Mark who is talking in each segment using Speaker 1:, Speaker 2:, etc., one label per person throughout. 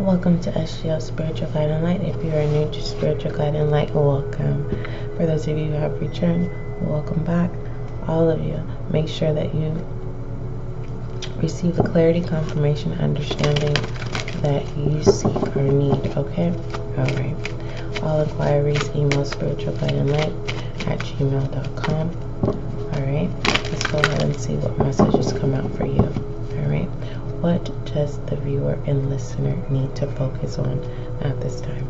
Speaker 1: Welcome to SGL Spiritual Guiding Light. If you are new to Spiritual Guiding Light, welcome. For those of you who have returned, welcome back. All of you, make sure that you receive the clarity, confirmation, understanding that you seek or need, okay? All right. All inquiries, email spiritual guiding light at gmail.com. All right. Let's go ahead and see what messages come out for you. All right. What does the viewer and listener need to focus on at this time?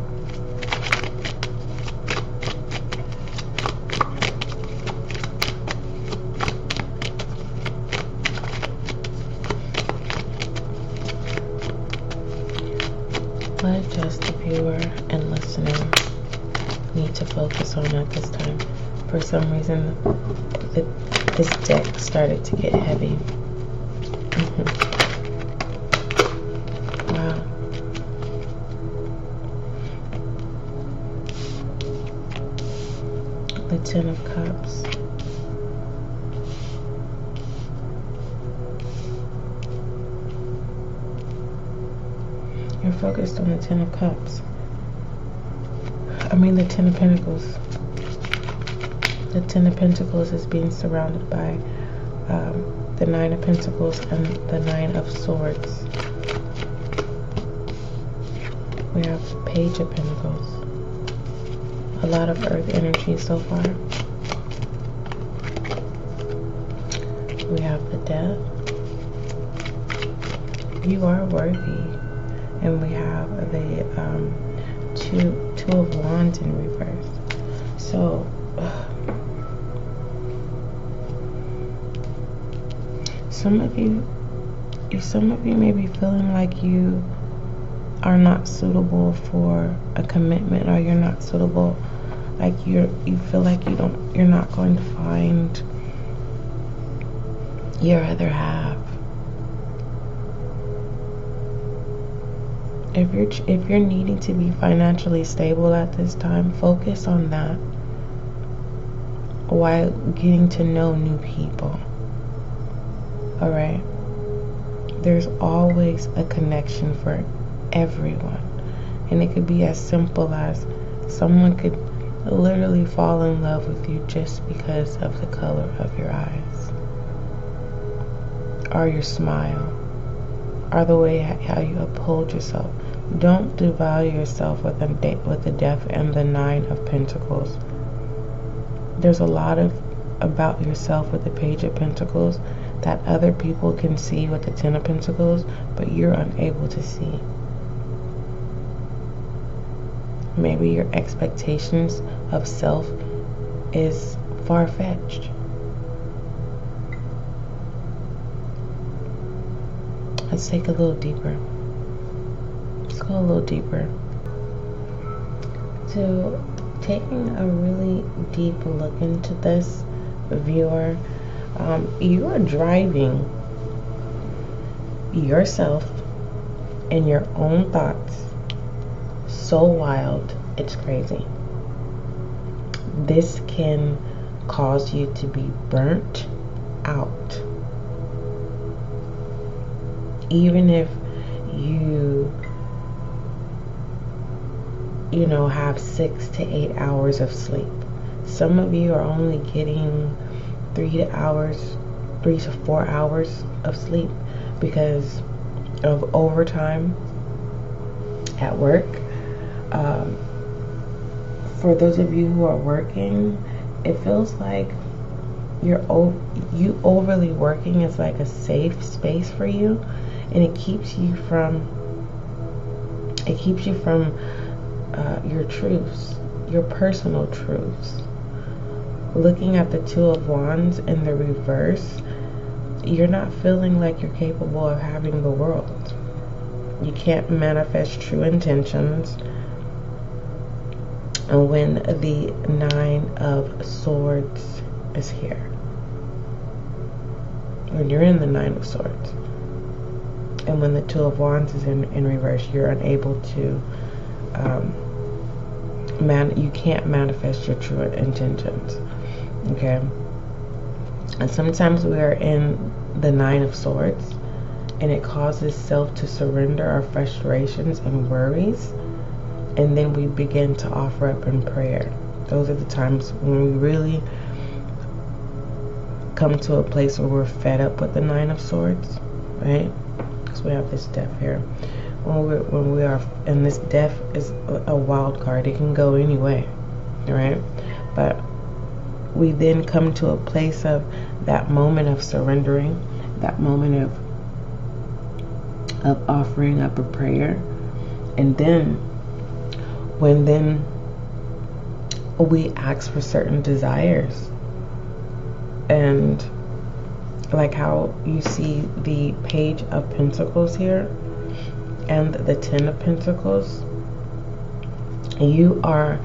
Speaker 1: What does the viewer and listener need to focus on at this time? For some reason, the, this deck started to get heavy. Mm-hmm. Ten of Cups. You're focused on the Ten of Cups. I mean, the Ten of Pentacles. The Ten of Pentacles is being surrounded by um, the Nine of Pentacles and the Nine of Swords. We have Page of Pentacles. A lot of Earth energy so far. We have the Death. You are worthy and we have the um, two two of wands in reverse. So some of you, some of you may be feeling like you are not suitable for a commitment, or you're not suitable, like you're you feel like you don't you're not going to find your other half. if you're if you're needing to be financially stable at this time focus on that while getting to know new people. All right there's always a connection for everyone. And it could be as simple as someone could literally fall in love with you just because of the color of your eyes or your smile or the way how you uphold yourself. Don't devalue yourself with the with the death and the nine of pentacles. There's a lot of about yourself with the page of pentacles that other people can see with the ten of pentacles, but you're unable to see. Maybe your expectations of self is far fetched. Let's take a little deeper. Let's go a little deeper. So, taking a really deep look into this, viewer, um, you are driving yourself and your own thoughts so wild, it's crazy. This can cause you to be burnt out. Even if you you know have six to eight hours of sleep. Some of you are only getting three to hours three to four hours of sleep because of overtime at work um, for those of you who are working it feels like you're you overly working is like a safe space for you and it keeps you from it keeps you from uh, your truths your personal truths. Looking at the two of wands in the reverse you're not feeling like you're capable of having the world. You can't manifest true intentions and when the nine of swords is here when you're in the nine of swords and when the two of wands is in, in reverse you're unable to um, man you can't manifest your true intentions okay and sometimes we are in the nine of swords and it causes self to surrender our frustrations and worries. And then we begin to offer up in prayer. Those are the times when we really come to a place where we're fed up with the Nine of Swords, right? Because we have this death here. When we when we are, and this death is a wild card. It can go any way, right? But we then come to a place of that moment of surrendering, that moment of of offering up a prayer, and then when then we ask for certain desires. And like how you see the page of pentacles here and the ten of pentacles you are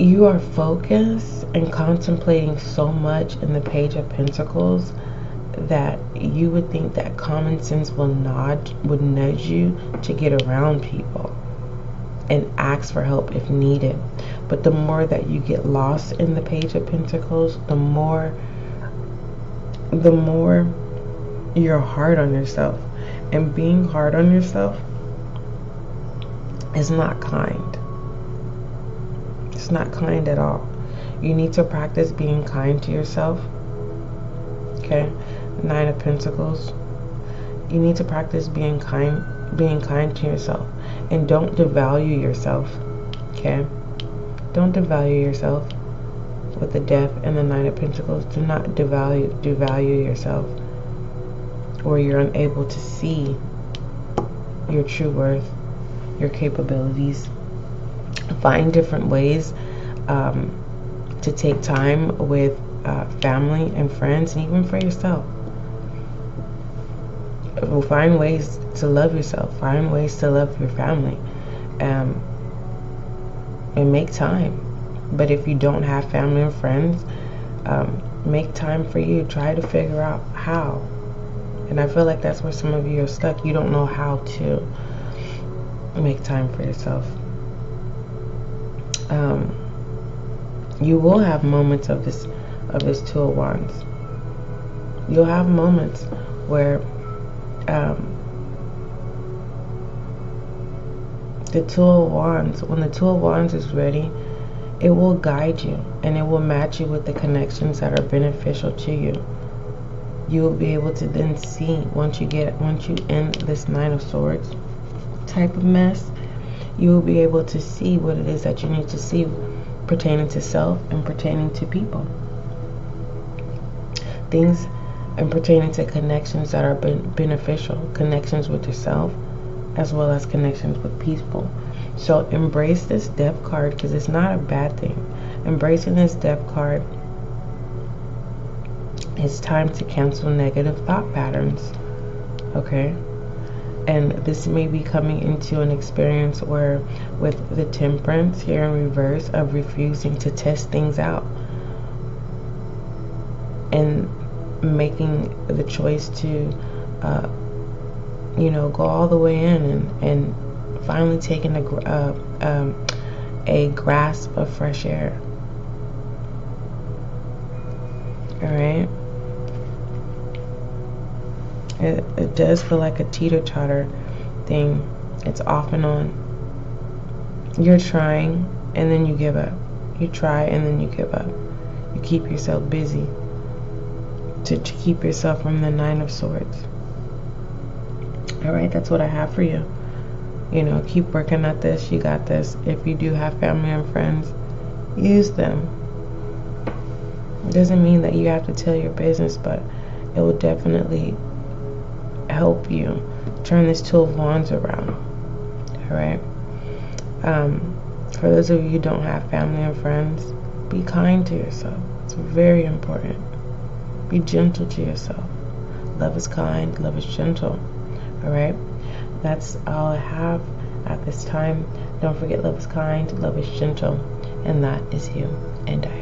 Speaker 1: you are focused and contemplating so much in the page of pentacles that you would think that common sense will nod would nudge you to get around people and ask for help if needed but the more that you get lost in the Page of Pentacles, the more the more you're hard on yourself. And being hard on yourself is not kind. It's not kind at all. You need to practice being kind to yourself. Okay? Nine of Pentacles. You need to practice being kind being kind to yourself and don't devalue yourself. Okay? Don't devalue yourself with the death and the nine of pentacles. Do not devalue devalue yourself or you're unable to see your true worth, your capabilities. Find different ways um, to take time with uh, family and friends and even for yourself. Find ways to love yourself. Find ways to love your family. Um, and make time. But if you don't have family and friends, um, make time for you. Try to figure out how. And I feel like that's where some of you are stuck. You don't know how to make time for yourself. Um, you will have moments of this of this two of wands. You'll have moments where um, the Two of Wands, when the Two of Wands is ready, it will guide you and it will match you with the connections that are beneficial to you. You will be able to then see once you get once you end this Nine of Swords type of mess, you will be able to see what it is that you need to see pertaining to self and pertaining to people. Things and pertaining to connections that are beneficial, connections with yourself, as well as connections with people. So embrace this death card because it's not a bad thing. Embracing this death card, it's time to cancel negative thought patterns. Okay? And this may be coming into an experience where, with the temperance here in reverse, of refusing to test things out and making the choice to uh, you know, go all the way in and, and finally taking a, uh, um, a grasp of fresh air. All right. It, it does feel like a teeter totter thing. It's off and on. You're trying and then you give up. You try and then you give up. You keep yourself busy to, to keep yourself from the Nine of Swords. All right, that's what I have for you. You know, keep working at this. You got this. If you do have family and friends, use them. It doesn't mean that you have to tell your business, but it will definitely help you turn this two of wands around. All right. Um, for those of you who don't have family and friends, be kind to yourself. It's very important. Be gentle to yourself. Love is kind, love is gentle. All right. That's all I have at this time. Don't forget, love is kind, love is gentle, and that is you and I.